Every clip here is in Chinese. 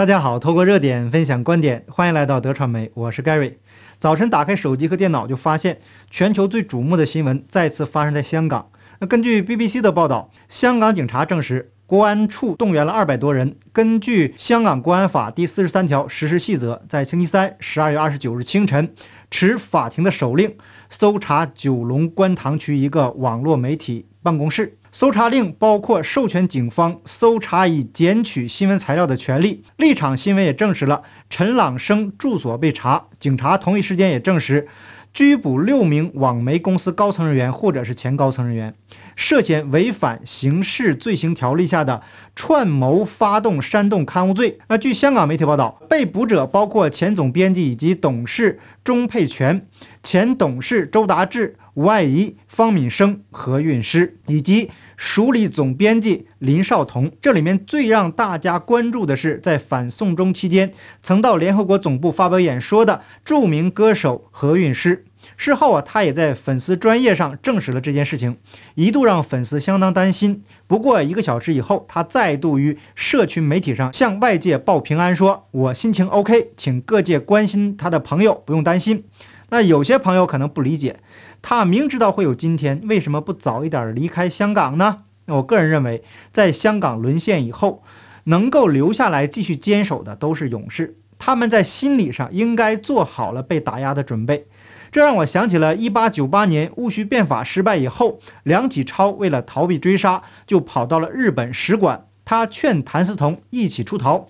大家好，透过热点分享观点，欢迎来到德传媒，我是 Gary。早晨打开手机和电脑，就发现全球最瞩目的新闻再次发生在香港。那根据 BBC 的报道，香港警察证实，国安处动员了二百多人，根据《香港国安法》第四十三条实施细则，在星期三十二月二十九日清晨，持法庭的手令搜查九龙观塘区一个网络媒体办公室。搜查令包括授权警方搜查以检取新闻材料的权利。立场新闻也证实了陈朗生住所被查，警察同一时间也证实拘捕六名网媒公司高层人员或者是前高层人员，涉嫌违反刑事罪行条例下的串谋发动煽动刊物罪。那据香港媒体报道，被捕者包括前总编辑以及董事钟沛全、前董事周达志。吴爱仪、方敏生、何韵诗以及署理总编辑林少彤，这里面最让大家关注的是，在反送中期间曾到联合国总部发表演说的著名歌手何韵诗。事后啊，他也在粉丝专业上证实了这件事情，一度让粉丝相当担心。不过一个小时以后，他再度于社群媒体上向外界报平安，说：“我心情 OK，请各界关心他的朋友不用担心。”那有些朋友可能不理解。他明知道会有今天，为什么不早一点离开香港呢？我个人认为，在香港沦陷以后，能够留下来继续坚守的都是勇士。他们在心理上应该做好了被打压的准备。这让我想起了1898年戊戌变法失败以后，梁启超为了逃避追杀，就跑到了日本使馆。他劝谭嗣同一起出逃，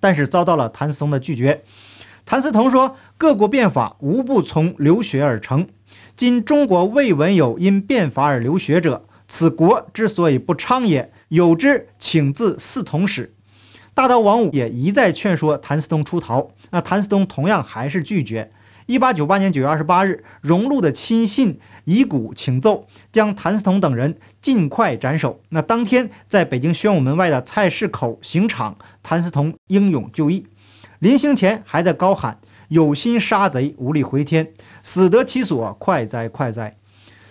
但是遭到了谭嗣同的拒绝。谭嗣同说：“各国变法无不从流血而成。”今中国未闻有因变法而流血者，此国之所以不昌也。有之，请自嗣同始。大刀王五也一再劝说谭嗣同出逃，那谭嗣同同样还是拒绝。一八九八年九月二十八日，荣禄的亲信遗骨请奏，将谭嗣同等人尽快斩首。那当天，在北京宣武门外的菜市口刑场，谭嗣同英勇就义，临行前还在高喊。有心杀贼，无力回天，死得其所，快哉快哉！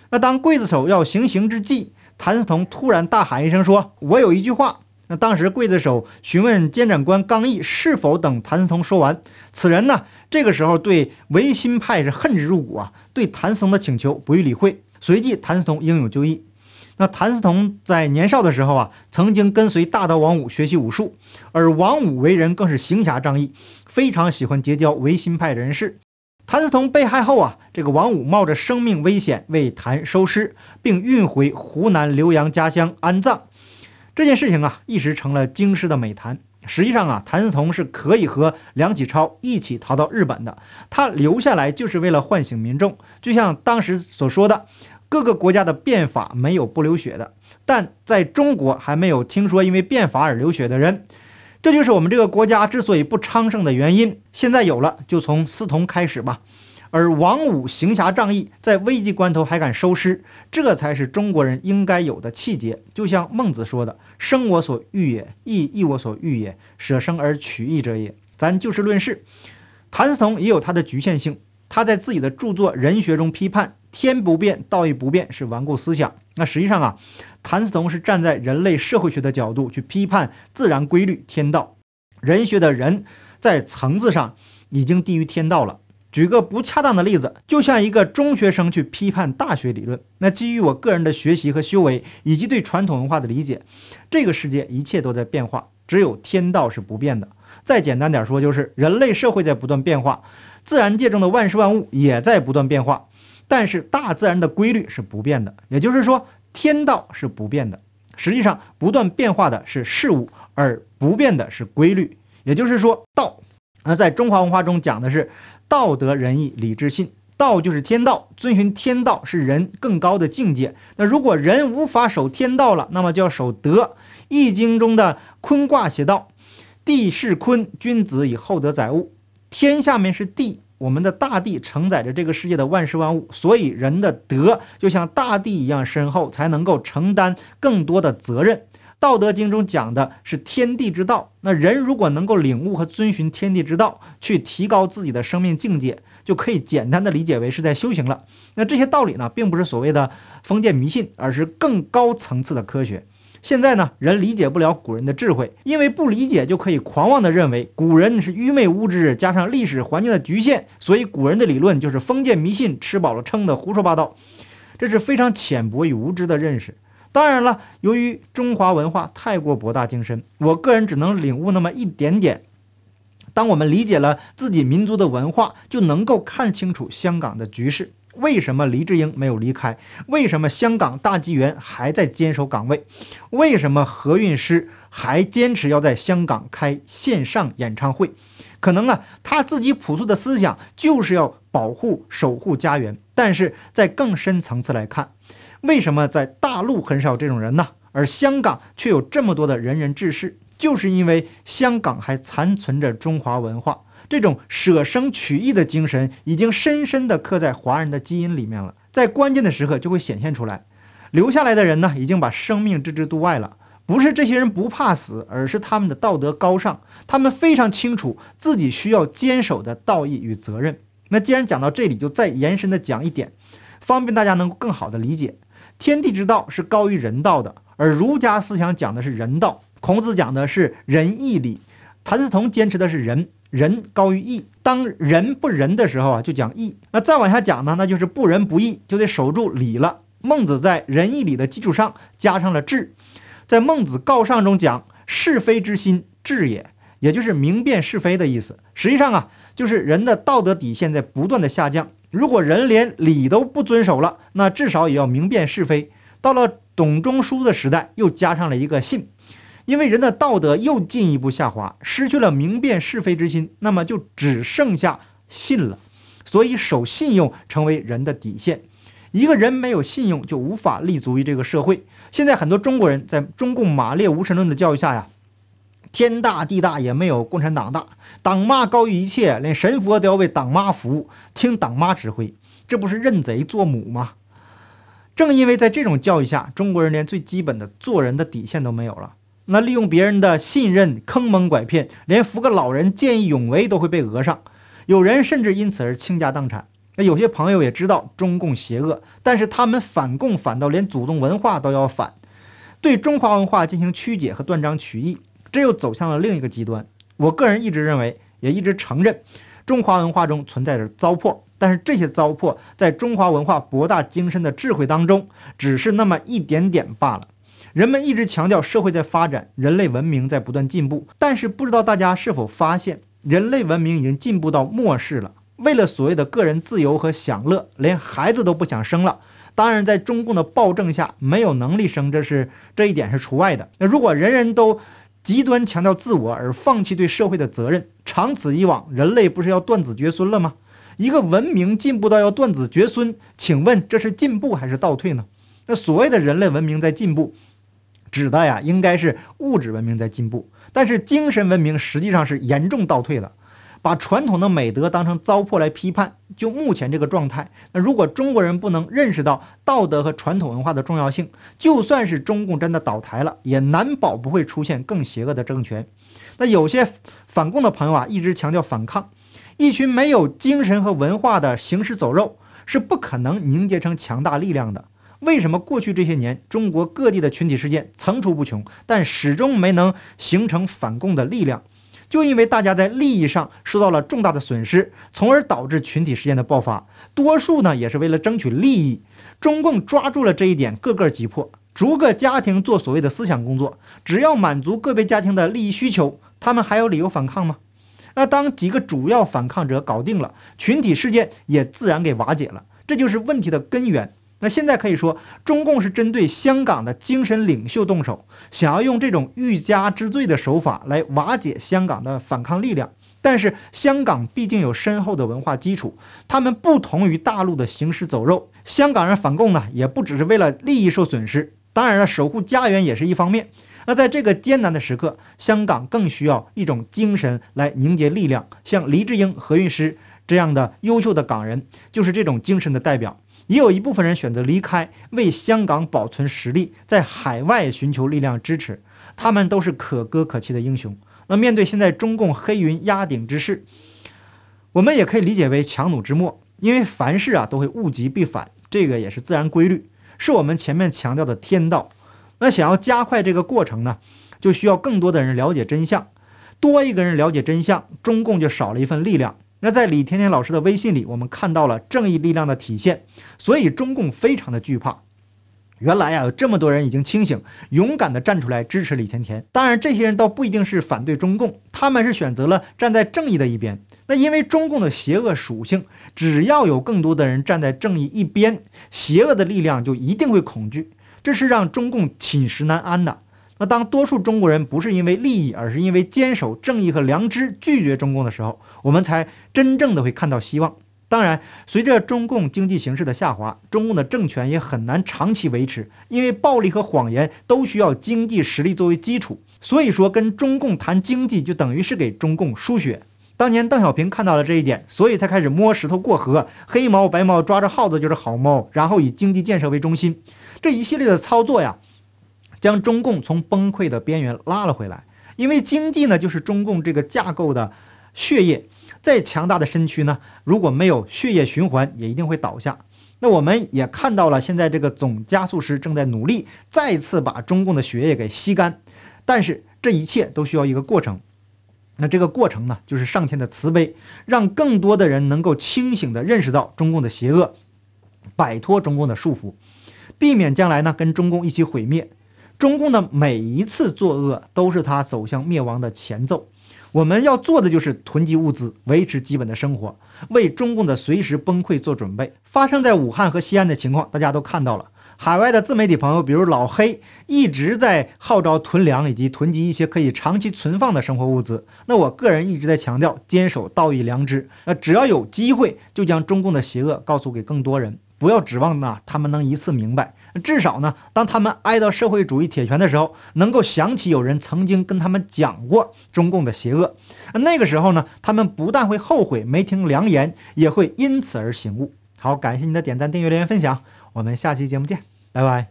那当刽子手要行刑之际，谭嗣同突然大喊一声说：“我有一句话。”那当时刽子手询问监斩官刚毅是否等谭嗣同说完，此人呢，这个时候对维新派是恨之入骨啊，对谭嗣同的请求不予理会。随即，谭嗣同英勇就义。那谭嗣同在年少的时候啊，曾经跟随大刀王五学习武术，而王五为人更是行侠仗义，非常喜欢结交维新派人士。谭嗣同被害后啊，这个王五冒着生命危险为谭收尸，并运回湖南浏阳家乡安葬。这件事情啊，一时成了京师的美谈。实际上啊，谭嗣同是可以和梁启超一起逃到日本的，他留下来就是为了唤醒民众，就像当时所说的。各个国家的变法没有不流血的，但在中国还没有听说因为变法而流血的人，这就是我们这个国家之所以不昌盛的原因。现在有了，就从司同开始吧。而王五行侠仗义，在危急关头还敢收尸，这才是中国人应该有的气节。就像孟子说的：“生我所欲也，义亦我所欲也。舍生而取义者也。”咱就事论事，谭嗣同也有他的局限性。他在自己的著作《人学》中批判。天不变，道义不变是顽固思想。那实际上啊，谭嗣同是站在人类社会学的角度去批判自然规律、天道。人学的人在层次上已经低于天道了。举个不恰当的例子，就像一个中学生去批判大学理论。那基于我个人的学习和修为，以及对传统文化的理解，这个世界一切都在变化，只有天道是不变的。再简单点说，就是人类社会在不断变化，自然界中的万事万物也在不断变化。但是大自然的规律是不变的，也就是说天道是不变的。实际上，不断变化的是事物，而不变的是规律。也就是说，道。那在中华文化中讲的是道德仁义礼智信，道就是天道，遵循天道是人更高的境界。那如果人无法守天道了，那么就要守德。易经中的坤卦写道：“地势坤，君子以厚德载物。”天下面是地。我们的大地承载着这个世界的万事万物，所以人的德就像大地一样深厚，才能够承担更多的责任。道德经中讲的是天地之道，那人如果能够领悟和遵循天地之道，去提高自己的生命境界，就可以简单的理解为是在修行了。那这些道理呢，并不是所谓的封建迷信，而是更高层次的科学。现在呢，人理解不了古人的智慧，因为不理解就可以狂妄地认为古人是愚昧无知，加上历史环境的局限，所以古人的理论就是封建迷信，吃饱了撑的胡说八道。这是非常浅薄与无知的认识。当然了，由于中华文化太过博大精深，我个人只能领悟那么一点点。当我们理解了自己民族的文化，就能够看清楚香港的局势。为什么黎智英没有离开？为什么香港大纪元还在坚守岗位？为什么何韵诗还坚持要在香港开线上演唱会？可能啊，他自己朴素的思想就是要保护、守护家园。但是在更深层次来看，为什么在大陆很少这种人呢？而香港却有这么多的仁人志士？就是因为香港还残存着中华文化，这种舍生取义的精神已经深深地刻在华人的基因里面了，在关键的时刻就会显现出来。留下来的人呢，已经把生命置之度外了。不是这些人不怕死，而是他们的道德高尚，他们非常清楚自己需要坚守的道义与责任。那既然讲到这里，就再延伸的讲一点，方便大家能够更好的理解。天地之道是高于人道的，而儒家思想讲的是人道。孔子讲的是仁义礼，谭嗣同坚持的是仁，仁高于义。当仁不仁的时候啊，就讲义。那再往下讲呢，那就是不仁不义，就得守住礼了。孟子在仁义礼的基础上加上了智，在孟子告上中讲是非之心智也，也就是明辨是非的意思。实际上啊，就是人的道德底线在不断的下降。如果人连礼都不遵守了，那至少也要明辨是非。到了董仲舒的时代，又加上了一个信。因为人的道德又进一步下滑，失去了明辨是非之心，那么就只剩下信了。所以守信用成为人的底线。一个人没有信用，就无法立足于这个社会。现在很多中国人在中共马列无神论的教育下呀，天大地大也没有共产党大，党妈高于一切，连神佛都要为党妈服务，听党妈指挥，这不是认贼作母吗？正因为在这种教育下，中国人连最基本的做人的底线都没有了。那利用别人的信任坑蒙拐骗，连扶个老人见义勇为都会被讹上，有人甚至因此而倾家荡产。那有些朋友也知道中共邪恶，但是他们反共反到连祖宗文化都要反，对中华文化进行曲解和断章取义，这又走向了另一个极端。我个人一直认为，也一直承认，中华文化中存在着糟粕，但是这些糟粕在中华文化博大精深的智慧当中，只是那么一点点罢了。人们一直强调社会在发展，人类文明在不断进步，但是不知道大家是否发现，人类文明已经进步到末世了。为了所谓的个人自由和享乐，连孩子都不想生了。当然，在中共的暴政下，没有能力生，这是这一点是除外的。那如果人人都极端强调自我而放弃对社会的责任，长此以往，人类不是要断子绝孙了吗？一个文明进步到要断子绝孙，请问这是进步还是倒退呢？那所谓的人类文明在进步。指的呀，应该是物质文明在进步，但是精神文明实际上是严重倒退了。把传统的美德当成糟粕来批判，就目前这个状态，那如果中国人不能认识到道德和传统文化的重要性，就算是中共真的倒台了，也难保不会出现更邪恶的政权。那有些反共的朋友啊，一直强调反抗，一群没有精神和文化的行尸走肉，是不可能凝结成强大力量的。为什么过去这些年，中国各地的群体事件层出不穷，但始终没能形成反共的力量？就因为大家在利益上受到了重大的损失，从而导致群体事件的爆发。多数呢，也是为了争取利益。中共抓住了这一点，个个击破，逐个家庭做所谓的思想工作。只要满足个别家庭的利益需求，他们还有理由反抗吗？那当几个主要反抗者搞定了，群体事件也自然给瓦解了。这就是问题的根源。那现在可以说，中共是针对香港的精神领袖动手，想要用这种欲加之罪的手法来瓦解香港的反抗力量。但是香港毕竟有深厚的文化基础，他们不同于大陆的行尸走肉。香港人反共呢，也不只是为了利益受损失，当然了，守护家园也是一方面。那在这个艰难的时刻，香港更需要一种精神来凝结力量，像黎智英、何韵诗这样的优秀的港人，就是这种精神的代表。也有一部分人选择离开，为香港保存实力，在海外寻求力量支持，他们都是可歌可泣的英雄。那面对现在中共黑云压顶之势，我们也可以理解为强弩之末，因为凡事啊都会物极必反，这个也是自然规律，是我们前面强调的天道。那想要加快这个过程呢，就需要更多的人了解真相。多一个人了解真相，中共就少了一份力量。那在李甜甜老师的微信里，我们看到了正义力量的体现，所以中共非常的惧怕。原来呀，有这么多人已经清醒，勇敢地站出来支持李甜甜。当然，这些人倒不一定是反对中共，他们是选择了站在正义的一边。那因为中共的邪恶属性，只要有更多的人站在正义一边，邪恶的力量就一定会恐惧，这是让中共寝食难安的。那当多数中国人不是因为利益，而是因为坚守正义和良知拒绝中共的时候，我们才真正的会看到希望。当然，随着中共经济形势的下滑，中共的政权也很难长期维持，因为暴力和谎言都需要经济实力作为基础。所以说，跟中共谈经济就等于是给中共输血。当年邓小平看到了这一点，所以才开始摸石头过河，黑猫白猫抓着耗子就是好猫，然后以经济建设为中心，这一系列的操作呀。将中共从崩溃的边缘拉了回来，因为经济呢就是中共这个架构的血液，再强大的身躯呢，如果没有血液循环，也一定会倒下。那我们也看到了，现在这个总加速师正在努力再次把中共的血液给吸干，但是这一切都需要一个过程。那这个过程呢，就是上天的慈悲，让更多的人能够清醒地认识到中共的邪恶，摆脱中共的束缚，避免将来呢跟中共一起毁灭。中共的每一次作恶都是他走向灭亡的前奏。我们要做的就是囤积物资，维持基本的生活，为中共的随时崩溃做准备。发生在武汉和西安的情况，大家都看到了。海外的自媒体朋友，比如老黑，一直在号召囤粮以及囤积一些可以长期存放的生活物资。那我个人一直在强调坚守道义良知。那，只要有机会，就将中共的邪恶告诉给更多人。不要指望呢，他们能一次明白。至少呢，当他们挨到社会主义铁拳的时候，能够想起有人曾经跟他们讲过中共的邪恶。那个时候呢，他们不但会后悔没听良言，也会因此而醒悟。好，感谢您的点赞、订阅、留言、分享，我们下期节目见，拜拜。